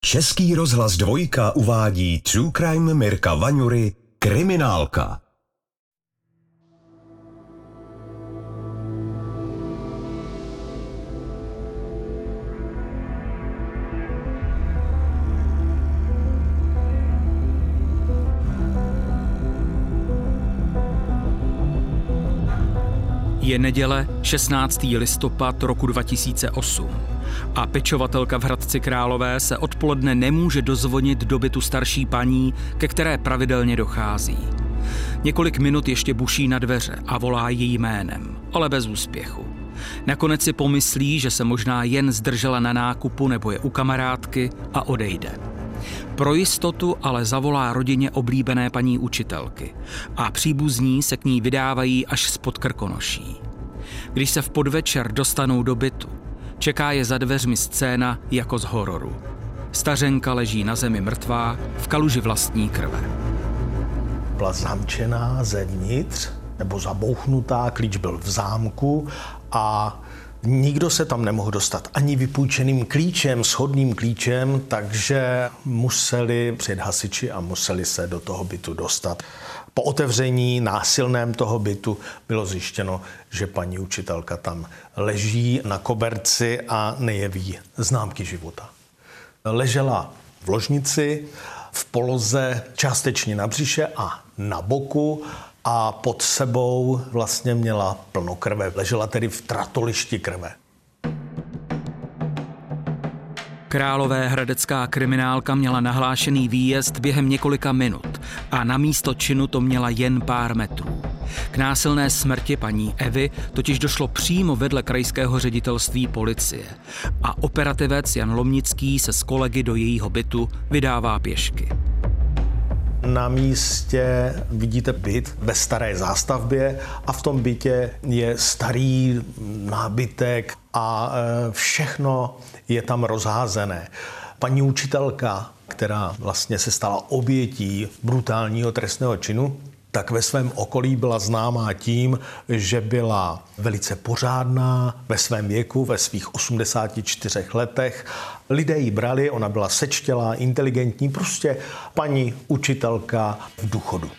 Český rozhlas dvojka uvádí True Crime Mirka Vaňury Kriminálka. Je neděle 16. listopad roku 2008 a pečovatelka v Hradci Králové se odpoledne nemůže dozvonit do bytu starší paní, ke které pravidelně dochází. Několik minut ještě buší na dveře a volá její jménem, ale bez úspěchu. Nakonec si pomyslí, že se možná jen zdržela na nákupu nebo je u kamarádky a odejde. Pro jistotu ale zavolá rodině oblíbené paní učitelky a příbuzní se k ní vydávají až spod krkonoší. Když se v podvečer dostanou do bytu, čeká je za dveřmi scéna jako z hororu. Stařenka leží na zemi mrtvá v kaluži vlastní krve. Byla zamčená zevnitř, nebo zabouchnutá, klíč byl v zámku a Nikdo se tam nemohl dostat ani vypůjčeným klíčem, shodným klíčem, takže museli před hasiči a museli se do toho bytu dostat. Po otevření násilném toho bytu bylo zjištěno, že paní učitelka tam leží na koberci a nejeví známky života. Ležela v ložnici, v poloze částečně na břiše a na boku a pod sebou vlastně měla plno krve. Ležela tedy v tratolišti krve. Králové hradecká kriminálka měla nahlášený výjezd během několika minut a na místo činu to měla jen pár metrů. K násilné smrti paní Evy totiž došlo přímo vedle krajského ředitelství policie a operativec Jan Lomnický se s kolegy do jejího bytu vydává pěšky. Na místě vidíte byt ve staré zástavbě a v tom bytě je starý nábytek a e, všechno je tam rozházené. Paní učitelka, která vlastně se stala obětí brutálního trestného činu, tak ve svém okolí byla známá tím, že byla velice pořádná ve svém věku, ve svých 84 letech. Lidé ji brali, ona byla sečtělá, inteligentní, prostě paní učitelka v důchodu.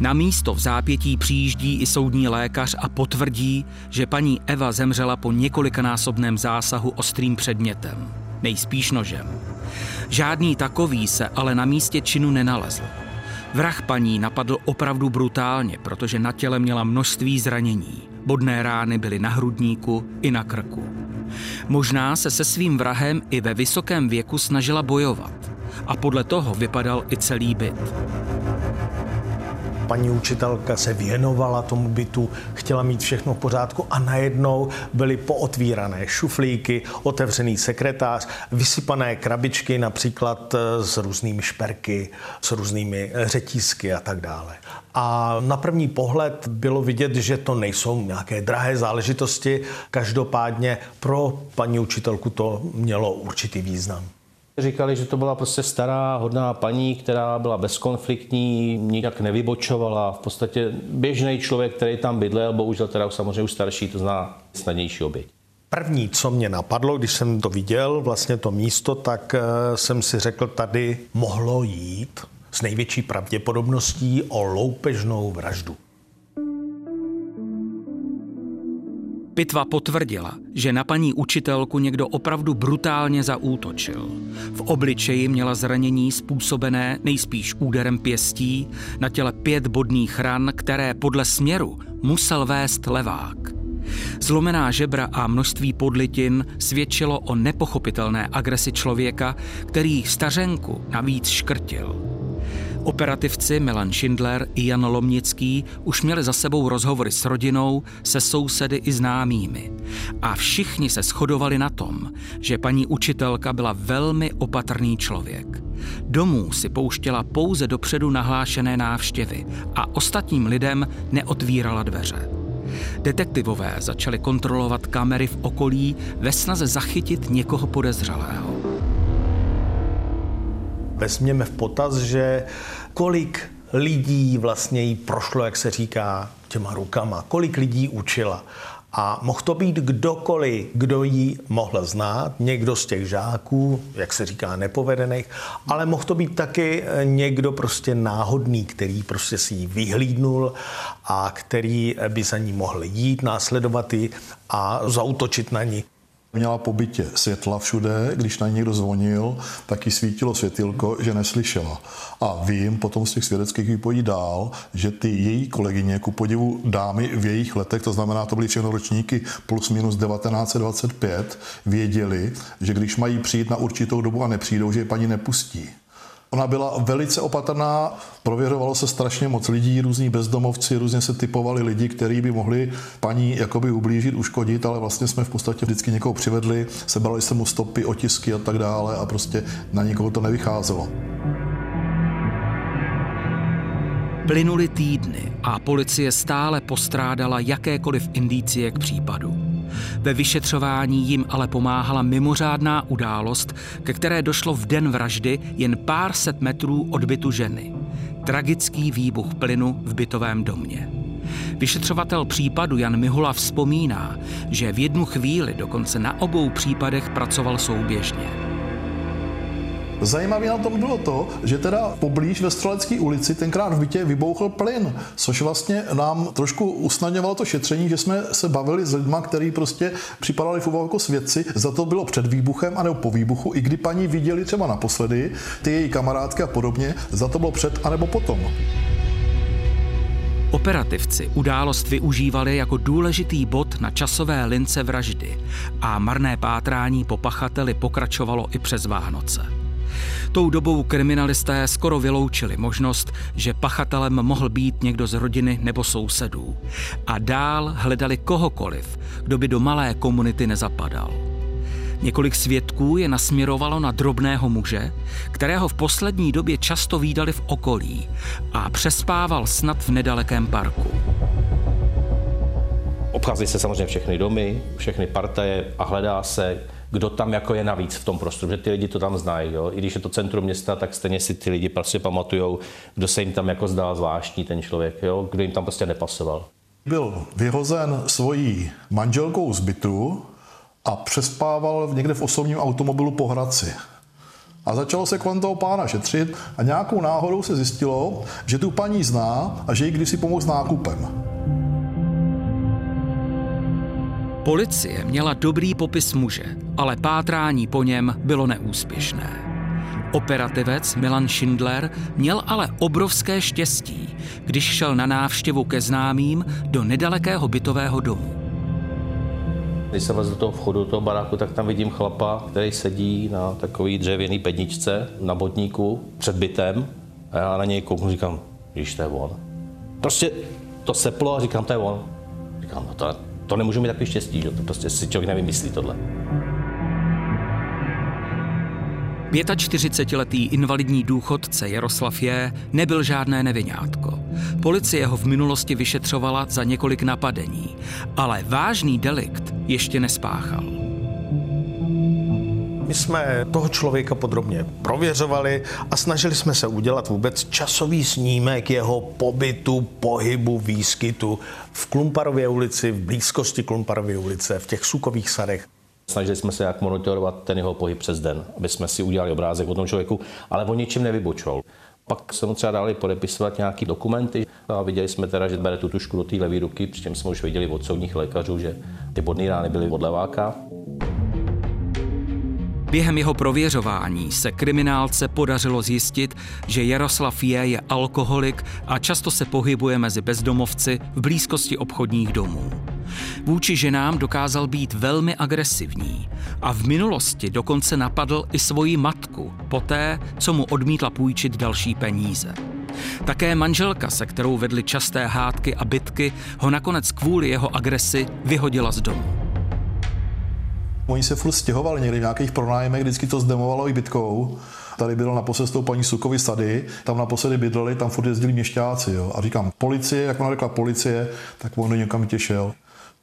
Na místo v zápětí přijíždí i soudní lékař a potvrdí, že paní Eva zemřela po několikanásobném zásahu ostrým předmětem, nejspíš nožem. Žádný takový se ale na místě činu nenalezl. Vrah paní napadl opravdu brutálně, protože na těle měla množství zranění. Bodné rány byly na hrudníku i na krku. Možná se se svým vrahem i ve vysokém věku snažila bojovat. A podle toho vypadal i celý byt. Paní učitelka se věnovala tomu bytu, chtěla mít všechno v pořádku a najednou byly pootvírané šuflíky, otevřený sekretář, vysypané krabičky například eh, s různými šperky, s různými řetízky a tak dále. A na první pohled bylo vidět, že to nejsou nějaké drahé záležitosti, každopádně pro paní učitelku to mělo určitý význam. Říkali, že to byla prostě stará, hodná paní, která byla bezkonfliktní, nijak nevybočovala. V podstatě běžný člověk, který tam bydlel, bohužel teda samozřejmě už starší, to zná snadnější oběť. První, co mě napadlo, když jsem to viděl, vlastně to místo, tak eh, jsem si řekl, tady mohlo jít s největší pravděpodobností o loupežnou vraždu. Pitva potvrdila, že na paní učitelku někdo opravdu brutálně zaútočil. V obličeji měla zranění způsobené nejspíš úderem pěstí, na těle pět bodných ran, které podle směru musel vést levák. Zlomená žebra a množství podlitin svědčilo o nepochopitelné agresi člověka, který stařenku navíc škrtil. Operativci Milan Schindler i Jan Lomnický už měli za sebou rozhovory s rodinou, se sousedy i známými. A všichni se shodovali na tom, že paní učitelka byla velmi opatrný člověk. Domů si pouštěla pouze dopředu nahlášené návštěvy a ostatním lidem neotvírala dveře. Detektivové začali kontrolovat kamery v okolí ve snaze zachytit někoho podezřelého. Vezměme v potaz, že kolik lidí vlastně jí prošlo, jak se říká, těma rukama, kolik lidí učila. A mohl to být kdokoliv, kdo ji mohl znát, někdo z těch žáků, jak se říká, nepovedených, ale mohl to být taky někdo prostě náhodný, který prostě si ji vyhlídnul a který by za ní mohl jít, následovat ji a zautočit na ní. Měla po bytě světla všude, když na někdo zvonil, tak jí svítilo světilko, že neslyšela. A vím potom z těch svědeckých výpovědí dál, že ty její kolegyně, ku podivu dámy v jejich letech, to znamená, to byly všechno ročníky plus minus 1925, věděli, že když mají přijít na určitou dobu a nepřijdou, že je paní nepustí. Ona byla velice opatrná, prověřovalo se strašně moc lidí, různí bezdomovci, různě se typovali lidi, kteří by mohli paní jakoby ublížit, uškodit, ale vlastně jsme v podstatě vždycky někoho přivedli, sebrali se mu stopy, otisky a tak dále a prostě na nikoho to nevycházelo. Plynuly týdny a policie stále postrádala jakékoliv indicie k případu. Ve vyšetřování jim ale pomáhala mimořádná událost, ke které došlo v den vraždy jen pár set metrů od bytu ženy. Tragický výbuch plynu v bytovém domě. Vyšetřovatel případu Jan Mihula vzpomíná, že v jednu chvíli dokonce na obou případech pracoval souběžně. Zajímavé na tom bylo to, že teda poblíž ve Střelecké ulici tenkrát v bytě vybouchl plyn, což vlastně nám trošku usnadňovalo to šetření, že jsme se bavili s lidmi, kteří prostě připadali v úvahu jako svědci. Za to bylo před výbuchem a nebo po výbuchu, i kdy paní viděli třeba naposledy, ty její kamarádky a podobně, za to bylo před a nebo potom. Operativci událost využívali jako důležitý bod na časové lince vraždy a marné pátrání po pachateli pokračovalo i přes Vánoce. Tou dobou kriminalisté skoro vyloučili možnost, že pachatelem mohl být někdo z rodiny nebo sousedů. A dál hledali kohokoliv, kdo by do malé komunity nezapadal. Několik svědků je nasměrovalo na drobného muže, kterého v poslední době často výdali v okolí a přespával snad v nedalekém parku. Obchází se samozřejmě všechny domy, všechny partaje a hledá se, kdo tam jako je navíc v tom prostoru, že ty lidi to tam znají. Jo? I když je to centrum města, tak stejně si ty lidi prostě pamatujou, kdo se jim tam jako zdál zvláštní ten člověk, jo? kdo jim tam prostě nepasoval. Byl vyhozen svojí manželkou z bytu a přespával někde v osobním automobilu po Hradci. A začalo se kolem toho pána šetřit a nějakou náhodou se zjistilo, že tu paní zná a že jí kdysi pomohl s nákupem. Policie měla dobrý popis muže, ale pátrání po něm bylo neúspěšné. Operativec Milan Schindler měl ale obrovské štěstí, když šel na návštěvu ke známým do nedalekého bytového domu. Když se vlez do toho vchodu do toho baráku, tak tam vidím chlapa, který sedí na takový dřevěný pedničce na botníku před bytem a já na něj kouknu, říkám, když to je on. Prostě to seplo a říkám, to je on. Říkám, no to, to nemůžu mít takový štěstí, že to prostě si člověk nevymyslí tohle. 45-letý invalidní důchodce Jaroslav J. nebyl žádné nevinátko. Policie ho v minulosti vyšetřovala za několik napadení, ale vážný delikt ještě nespáchal. My jsme toho člověka podrobně prověřovali a snažili jsme se udělat vůbec časový snímek jeho pobytu, pohybu, výskytu v Klumparově ulici, v blízkosti Klumparově ulice, v těch sukových sadech. Snažili jsme se jak monitorovat ten jeho pohyb přes den, aby jsme si udělali obrázek o tom člověku, ale o ničem nevybočoval. Pak jsme mu třeba dali podepisovat nějaké dokumenty a viděli jsme teda, že bere tu tušku do té levé ruky, přičemž jsme už viděli od soudních lékařů, že ty bodné rány byly od leváka. Během jeho prověřování se kriminálce podařilo zjistit, že Jaroslav je je alkoholik a často se pohybuje mezi bezdomovci v blízkosti obchodních domů. Vůči ženám dokázal být velmi agresivní a v minulosti dokonce napadl i svoji matku, poté, co mu odmítla půjčit další peníze. Také manželka, se kterou vedly časté hádky a bitky, ho nakonec kvůli jeho agresi vyhodila z domu. Oni se furt stěhovali někdy v nějakých pronájmech, vždycky to zdemovalo i bytkou. Tady bylo naposled s tou paní Sukovi sady, tam naposledy bydleli, tam furt jezdili měšťáci. Jo. A říkám, policie, jak ona řekla policie, tak on do někam těšel.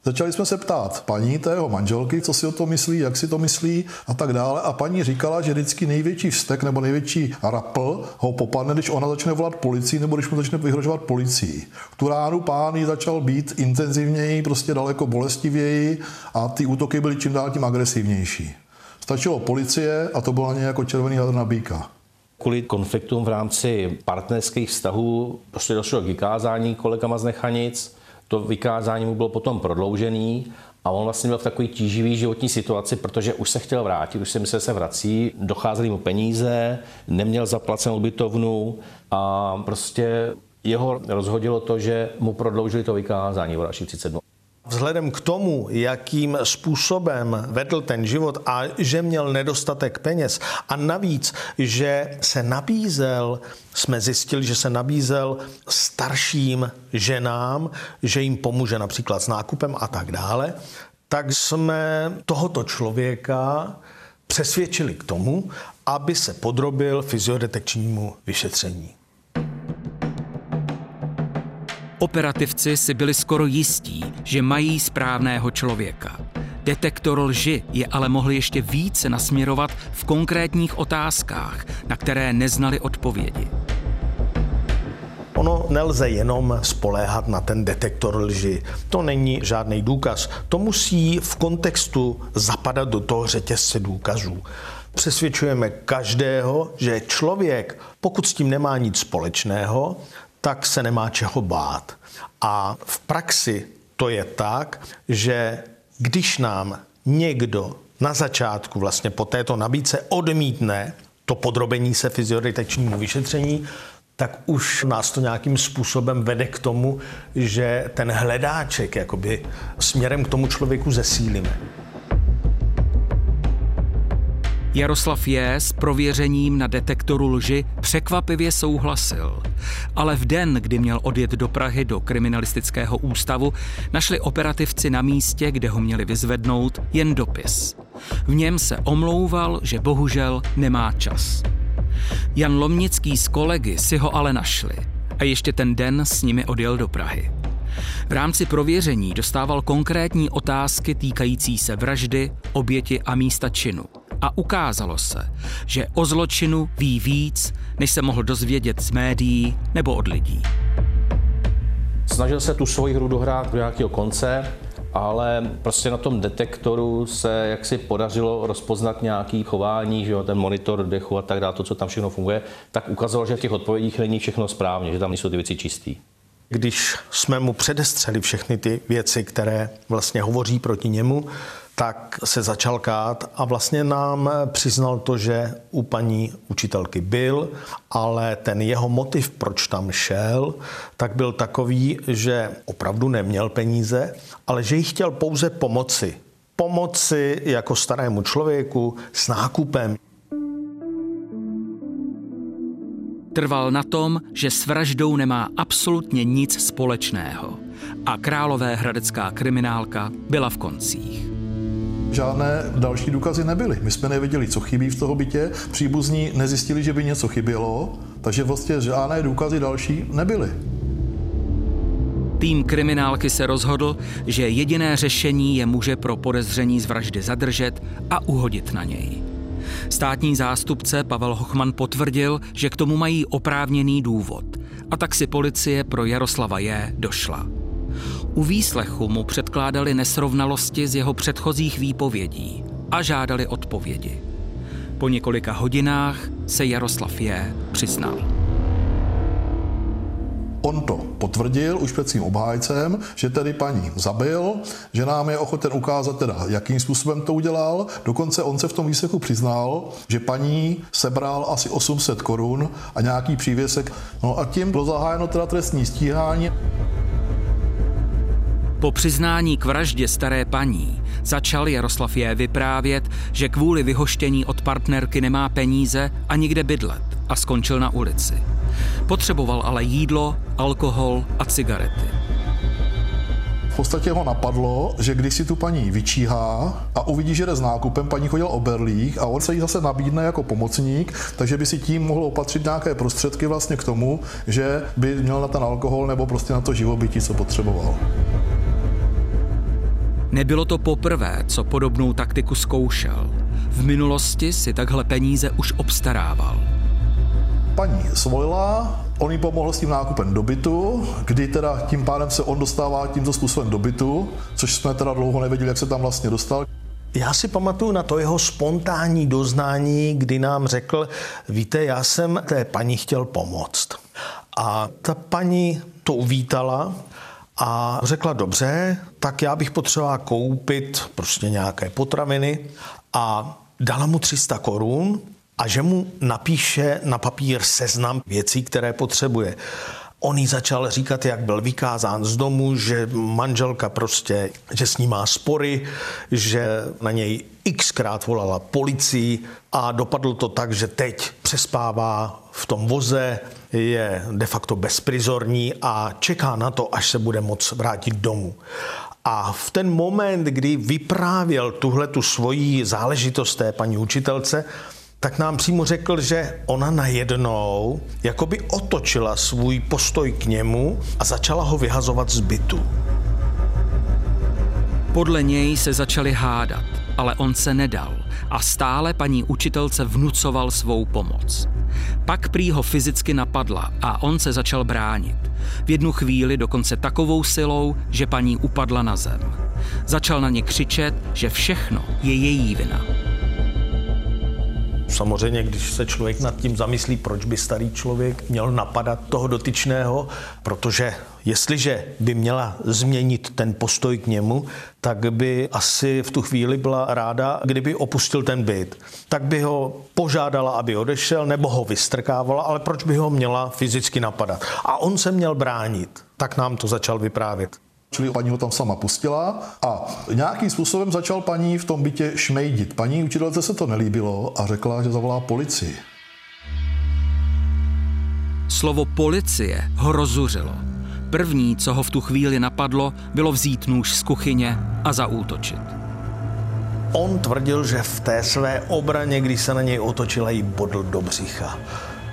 Začali jsme se ptát paní té jeho manželky, co si o to myslí, jak si to myslí a tak dále. A paní říkala, že vždycky největší vztek nebo největší rapl ho popadne, když ona začne volat policii nebo když mu začne vyhrožovat policii. Tu ránu pán jí začal být intenzivněji, prostě daleko bolestivěji a ty útoky byly čím dál tím agresivnější. Stačilo policie a to bylo jako červený hadr na býka. Kvůli konfliktům v rámci partnerských vztahů prostě došlo k vykázání kolegama z Nechanic. To vykázání mu bylo potom prodloužený a on vlastně byl v takové tíživý životní situaci, protože už se chtěl vrátit, už si myslel, že se vrací, docházely mu peníze, neměl zaplacenou ubytovnu a prostě jeho rozhodilo to, že mu prodloužili to vykázání o dalších 30 dnů. Vzhledem k tomu, jakým způsobem vedl ten život a že měl nedostatek peněz a navíc, že se nabízel, jsme zjistili, že se nabízel starším ženám, že jim pomůže například s nákupem a tak dále, tak jsme tohoto člověka přesvědčili k tomu, aby se podrobil fyziodetekčnímu vyšetření. Operativci si byli skoro jistí, že mají správného člověka. Detektor lži je ale mohl ještě více nasměrovat v konkrétních otázkách, na které neznali odpovědi. Ono nelze jenom spoléhat na ten detektor lži. To není žádný důkaz. To musí v kontextu zapadat do toho řetězce důkazů. Přesvědčujeme každého, že člověk, pokud s tím nemá nic společného, tak se nemá čeho bát. A v praxi to je tak, že když nám někdo na začátku vlastně po této nabídce odmítne to podrobení se fyziodetekčnímu vyšetření, tak už nás to nějakým způsobem vede k tomu, že ten hledáček jakoby směrem k tomu člověku zesílíme. Jaroslav J. s prověřením na detektoru lži překvapivě souhlasil. Ale v den, kdy měl odjet do Prahy do kriminalistického ústavu, našli operativci na místě, kde ho měli vyzvednout, jen dopis. V něm se omlouval, že bohužel nemá čas. Jan Lomnický s kolegy si ho ale našli a ještě ten den s nimi odjel do Prahy. V rámci prověření dostával konkrétní otázky týkající se vraždy, oběti a místa činu a ukázalo se, že o zločinu ví víc, než se mohl dozvědět z médií nebo od lidí. Snažil se tu svoji hru dohrát do nějakého konce, ale prostě na tom detektoru se jaksi podařilo rozpoznat nějaký chování, že jo, ten monitor dechu a tak dále, to, co tam všechno funguje, tak ukázalo, že v těch odpovědích není všechno správně, že tam nejsou ty věci čistý. Když jsme mu předestřeli všechny ty věci, které vlastně hovoří proti němu, tak se začal kát a vlastně nám přiznal to, že u paní učitelky byl, ale ten jeho motiv, proč tam šel, tak byl takový, že opravdu neměl peníze, ale že jí chtěl pouze pomoci. Pomoci jako starému člověku s nákupem. Trval na tom, že s vraždou nemá absolutně nic společného. A králová hradecká kriminálka byla v koncích žádné další důkazy nebyly. My jsme nevěděli, co chybí v toho bytě, příbuzní nezjistili, že by něco chybělo, takže vlastně žádné důkazy další nebyly. Tým kriminálky se rozhodl, že jediné řešení je muže pro podezření z vraždy zadržet a uhodit na něj. Státní zástupce Pavel Hochman potvrdil, že k tomu mají oprávněný důvod a tak si policie pro Jaroslava J. došla. U výslechu mu předkládali nesrovnalosti z jeho předchozích výpovědí a žádali odpovědi. Po několika hodinách se Jaroslav J. přiznal. On to potvrdil už před svým obhájcem, že tedy paní zabil, že nám je ochoten ukázat teda, jakým způsobem to udělal. Dokonce on se v tom výsechu přiznal, že paní sebral asi 800 korun a nějaký přívěsek. No a tím bylo zahájeno teda trestní stíhání. Po přiznání k vraždě staré paní začal Jaroslav J. vyprávět, že kvůli vyhoštění od partnerky nemá peníze a nikde bydlet a skončil na ulici. Potřeboval ale jídlo, alkohol a cigarety. V podstatě ho napadlo, že když si tu paní vyčíhá a uvidí, že jde s nákupem, paní chodil o berlích a on se jí zase nabídne jako pomocník, takže by si tím mohl opatřit nějaké prostředky vlastně k tomu, že by měl na ten alkohol nebo prostě na to živobytí, co potřeboval. Nebylo to poprvé, co podobnou taktiku zkoušel. V minulosti si takhle peníze už obstarával. Paní svolila, on jí pomohl s tím nákupem dobytu, kdy teda tím pádem se on dostává tímto způsobem dobytu, což jsme teda dlouho nevěděli, jak se tam vlastně dostal. Já si pamatuju na to jeho spontánní doznání, kdy nám řekl, víte, já jsem té paní chtěl pomoct. A ta paní to uvítala a řekla, dobře, tak já bych potřebovala koupit prostě nějaké potraviny a dala mu 300 korun a že mu napíše na papír seznam věcí, které potřebuje. On jí začal říkat, jak byl vykázán z domu, že manželka prostě, že s ním má spory, že na něj xkrát volala policii a dopadlo to tak, že teď přespává v tom voze, je de facto bezprizorní a čeká na to, až se bude moc vrátit domů. A v ten moment, kdy vyprávěl tuhle tu svoji záležitost té paní učitelce, tak nám přímo řekl, že ona najednou jakoby otočila svůj postoj k němu a začala ho vyhazovat z bytu. Podle něj se začali hádat, ale on se nedal a stále paní učitelce vnucoval svou pomoc. Pak prý ho fyzicky napadla a on se začal bránit. V jednu chvíli dokonce takovou silou, že paní upadla na zem. Začal na ně křičet, že všechno je její vina. Samozřejmě, když se člověk nad tím zamyslí, proč by starý člověk měl napadat toho dotyčného, protože jestliže by měla změnit ten postoj k němu, tak by asi v tu chvíli byla ráda, kdyby opustil ten byt. Tak by ho požádala, aby odešel, nebo ho vystrkávala, ale proč by ho měla fyzicky napadat? A on se měl bránit. Tak nám to začal vyprávět. Čili paní ho tam sama pustila a nějakým způsobem začal paní v tom bytě šmejdit. Paní učitelce se to nelíbilo a řekla, že zavolá policii. Slovo policie ho rozuřilo. První, co ho v tu chvíli napadlo, bylo vzít nůž z kuchyně a zaútočit. On tvrdil, že v té své obraně, když se na něj otočila, jí bodl do břicha.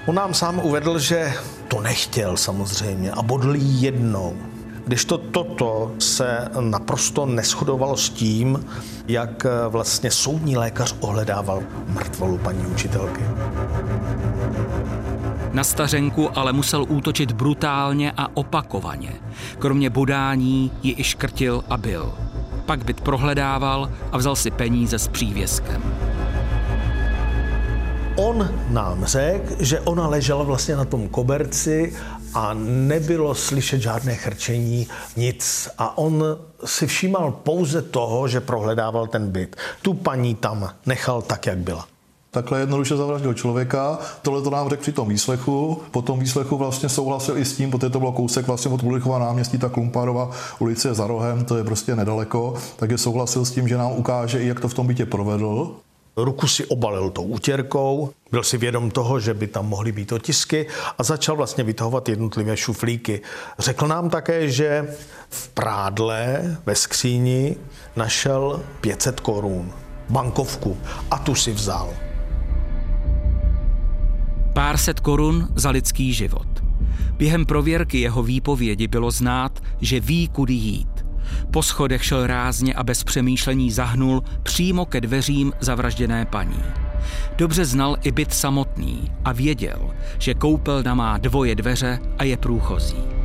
On nám sám uvedl, že to nechtěl samozřejmě a bodl jí jednou. Když to toto se naprosto neschodovalo s tím, jak vlastně soudní lékař ohledával mrtvolu paní učitelky. Na stařenku ale musel útočit brutálně a opakovaně. Kromě bodání ji i škrtil a byl. Pak byt prohledával a vzal si peníze s přívěskem. On nám řekl, že ona ležela vlastně na tom koberci a nebylo slyšet žádné chrčení, nic. A on si všímal pouze toho, že prohledával ten byt. Tu paní tam nechal tak, jak byla. Takhle jednoduše zavraždil člověka. Tohle to nám řekl při tom výslechu. Po tom výslechu vlastně souhlasil i s tím, protože to bylo kousek vlastně od Ulichova náměstí, ta Klumpárova ulice za rohem, to je prostě nedaleko, takže souhlasil s tím, že nám ukáže i, jak to v tom bytě provedl. Ruku si obalil tou útěrkou, byl si vědom toho, že by tam mohly být otisky a začal vlastně vytahovat jednotlivé šuflíky. Řekl nám také, že v prádle ve skříni našel 500 korun, bankovku a tu si vzal. Pár set korun za lidský život. Během prověrky jeho výpovědi bylo znát, že ví, kudy jít. Po schodech šel rázně a bez přemýšlení zahnul přímo ke dveřím zavražděné paní. Dobře znal i byt samotný a věděl, že koupelna má dvoje dveře a je průchozí.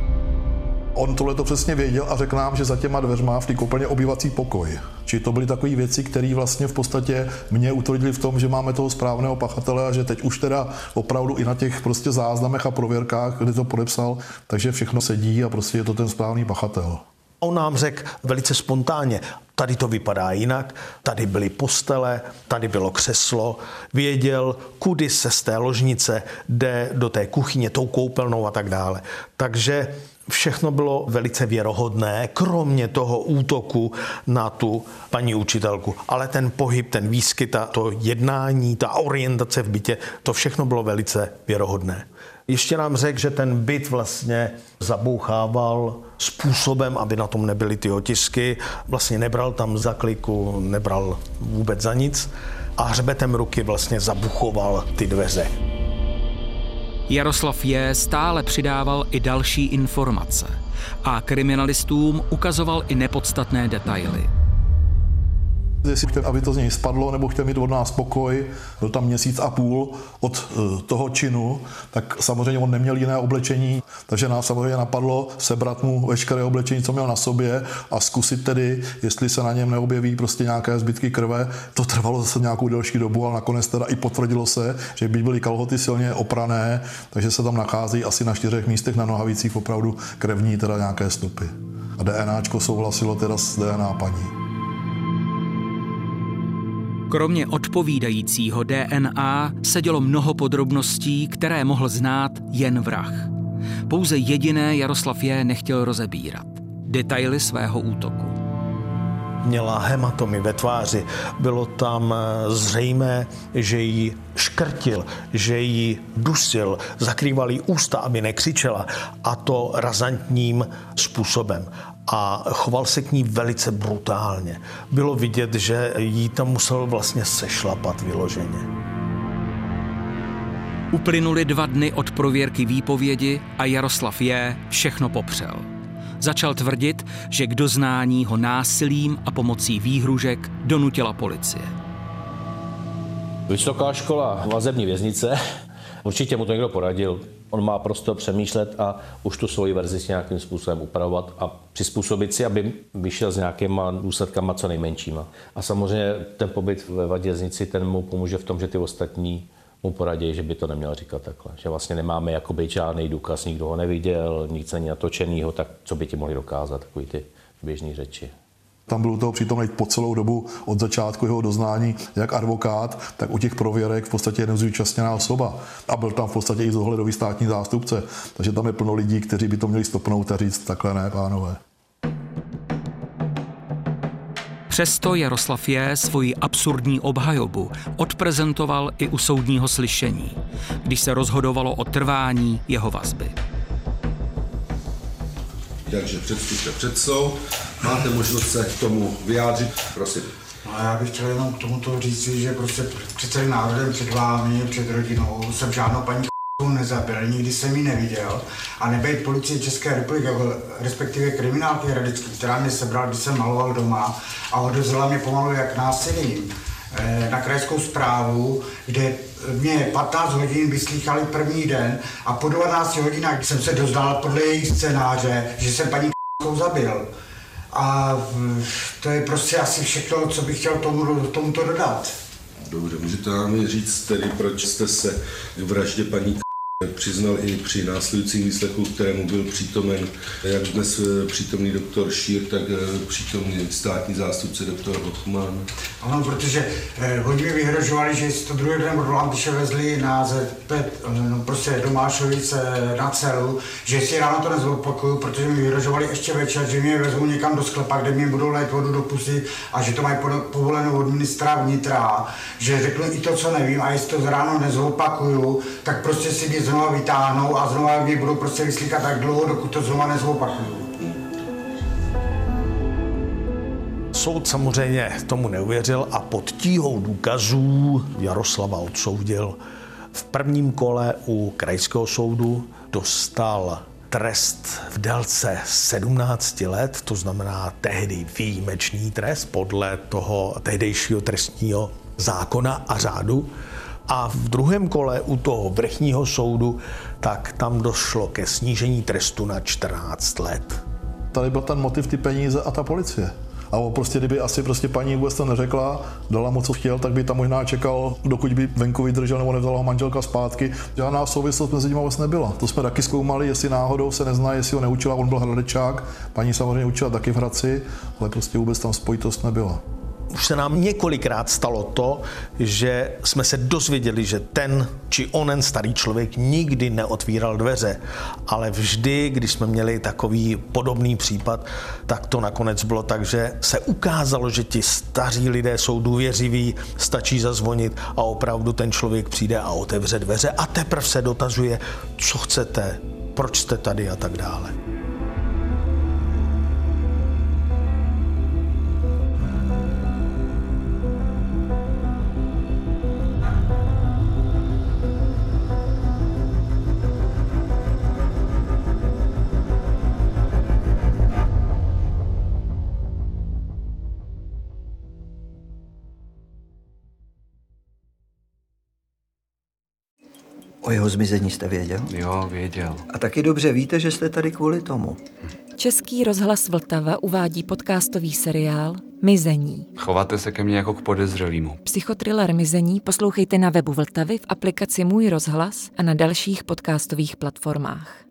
On tohle to přesně věděl a řekl nám, že za těma dveřma v té koupelně obývací pokoj. Či to byly takové věci, které vlastně v podstatě mě utvrdili v tom, že máme toho správného pachatele a že teď už teda opravdu i na těch prostě záznamech a prověrkách, kde to podepsal, takže všechno sedí a prostě je to ten správný pachatel. On nám řekl velice spontánně, tady to vypadá jinak, tady byly postele, tady bylo křeslo, věděl, kudy se z té ložnice jde do té kuchyně, tou koupelnou a tak dále. Takže všechno bylo velice věrohodné, kromě toho útoku na tu paní učitelku. Ale ten pohyb, ten výskyt, to jednání, ta orientace v bytě, to všechno bylo velice věrohodné. Ještě nám řekl, že ten byt vlastně zabouchával způsobem, aby na tom nebyly ty otisky. Vlastně nebral tam za kliku, nebral vůbec za nic a hřbetem ruky vlastně zabuchoval ty dveře. Jaroslav J. stále přidával i další informace a kriminalistům ukazoval i nepodstatné detaily. Jestli chtěl, aby to z něj spadlo, nebo chtěl mít od nás pokoj, byl tam měsíc a půl od eh, toho činu, tak samozřejmě on neměl jiné oblečení, takže nás samozřejmě napadlo sebrat mu veškeré oblečení, co měl na sobě a zkusit tedy, jestli se na něm neobjeví prostě nějaké zbytky krve. To trvalo zase nějakou delší dobu, ale nakonec teda i potvrdilo se, že by byly kalhoty silně oprané, takže se tam nachází asi na čtyřech místech na nohavicích opravdu krevní teda nějaké stopy. A DNAčko souhlasilo teda s DNA paní. Kromě odpovídajícího DNA se dělo mnoho podrobností, které mohl znát jen vrah. Pouze jediné Jaroslav je nechtěl rozebírat. Detaily svého útoku. Měla hematomy ve tváři. Bylo tam eh, zřejmé, že ji škrtil, že ji dusil, zakrýval ústa, aby nekřičela a to razantním způsobem a choval se k ní velice brutálně. Bylo vidět, že jí tam musel vlastně sešlapat vyloženě. Uplynuli dva dny od prověrky výpovědi a Jaroslav je všechno popřel. Začal tvrdit, že k doznání ho násilím a pomocí výhružek donutila policie. Vysoká škola vazební věznice. Určitě mu to někdo poradil on má prostor přemýšlet a už tu svoji verzi s nějakým způsobem upravovat a přizpůsobit si, aby vyšel s nějakýma důsledkama co nejmenšíma. A samozřejmě ten pobyt ve vaděznici, ten mu pomůže v tom, že ty ostatní mu poradí, že by to neměl říkat takhle. Že vlastně nemáme jakoby žádný důkaz, nikdo ho neviděl, nic není natočenýho, tak co by ti mohli dokázat, takový ty běžné řeči. Tam byl u toho přítomný po celou dobu od začátku jeho doznání, jak advokát, tak u těch prověrek v podstatě nezúčastněná osoba. A byl tam v podstatě i zohledový státní zástupce. Takže tam je plno lidí, kteří by to měli stopnout a říct takhle ne, pánové. Přesto Jaroslav je svoji absurdní obhajobu odprezentoval i u soudního slyšení, když se rozhodovalo o trvání jeho vazby. Takže předstupte před soud, máte možnost se k tomu vyjádřit, prosím. No já bych chtěl jenom k tomuto říct, že prostě před celým národem, před vámi, před rodinou jsem žádnou paní nezabil, nikdy jsem ji neviděl a nebejt policie České republiky, respektive kriminálky Hradecký, která mě sebral, když jsem maloval doma a odezvala mě pomalu jak násilím eh, na krajskou zprávu, kde mě 15 hodin vyslýchali první den a po 12 hodinách jsem se doznal podle jejich scénáře, že jsem paní zabil. A to je prostě asi všechno, co bych chtěl tomu, tomuto dodat. Dobře, můžete nám říct tedy, proč jste se k vraždě paní Přiznal i při následujícím výslechu, kterému byl přítomen jak dnes eh, přítomný doktor Šír, tak eh, přítomný státní zástupce doktor Hochman. Ano, protože eh, hodně vyhrožovali, že si to druhý den odvolám, když vezli na ZP, eh, no, prostě do Mášovice na celu, že si ráno to nezopakuju, protože mi vyhrožovali ještě večer, že mě vezmu někam do sklepa, kde mi budou lét vodu do pusy a že to mají povolenou od ministra vnitra, že řeknu i to, co nevím a jestli to ráno nezopakuju, tak prostě si mě znova vytáhnou a znova mě budou prostě vyslíkat tak dlouho, dokud to znova nezopakuju. Soud samozřejmě tomu neuvěřil a pod tíhou důkazů Jaroslava odsoudil. V prvním kole u krajského soudu dostal trest v délce 17 let, to znamená tehdy výjimečný trest podle toho tehdejšího trestního zákona a řádu. A v druhém kole u toho vrchního soudu, tak tam došlo ke snížení trestu na 14 let. Tady byl ten motiv ty peníze a ta policie. A on prostě, kdyby asi prostě paní vůbec to neřekla, dala mu, co chtěl, tak by tam možná čekal, dokud by venku vydržel nebo nevzala ho manželka zpátky. Žádná souvislost mezi nimi vůbec nebyla. To jsme taky zkoumali, jestli náhodou se nezná, jestli ho neučila, on byl hradečák, paní samozřejmě učila taky v Hradci, ale prostě vůbec tam spojitost nebyla už se nám několikrát stalo to, že jsme se dozvěděli, že ten či onen starý člověk nikdy neotvíral dveře, ale vždy, když jsme měli takový podobný případ, tak to nakonec bylo tak, že se ukázalo, že ti staří lidé jsou důvěřiví, stačí zazvonit a opravdu ten člověk přijde a otevře dveře a teprve se dotazuje, co chcete, proč jste tady a tak dále. Jeho zmizení jste věděl? Jo, věděl. A taky dobře víte, že jste tady kvůli tomu. Český rozhlas Vltava uvádí podcastový seriál Mizení. Chováte se ke mně jako k podezřelýmu. Psychotriller Mizení poslouchejte na webu Vltavy v aplikaci Můj rozhlas a na dalších podcastových platformách.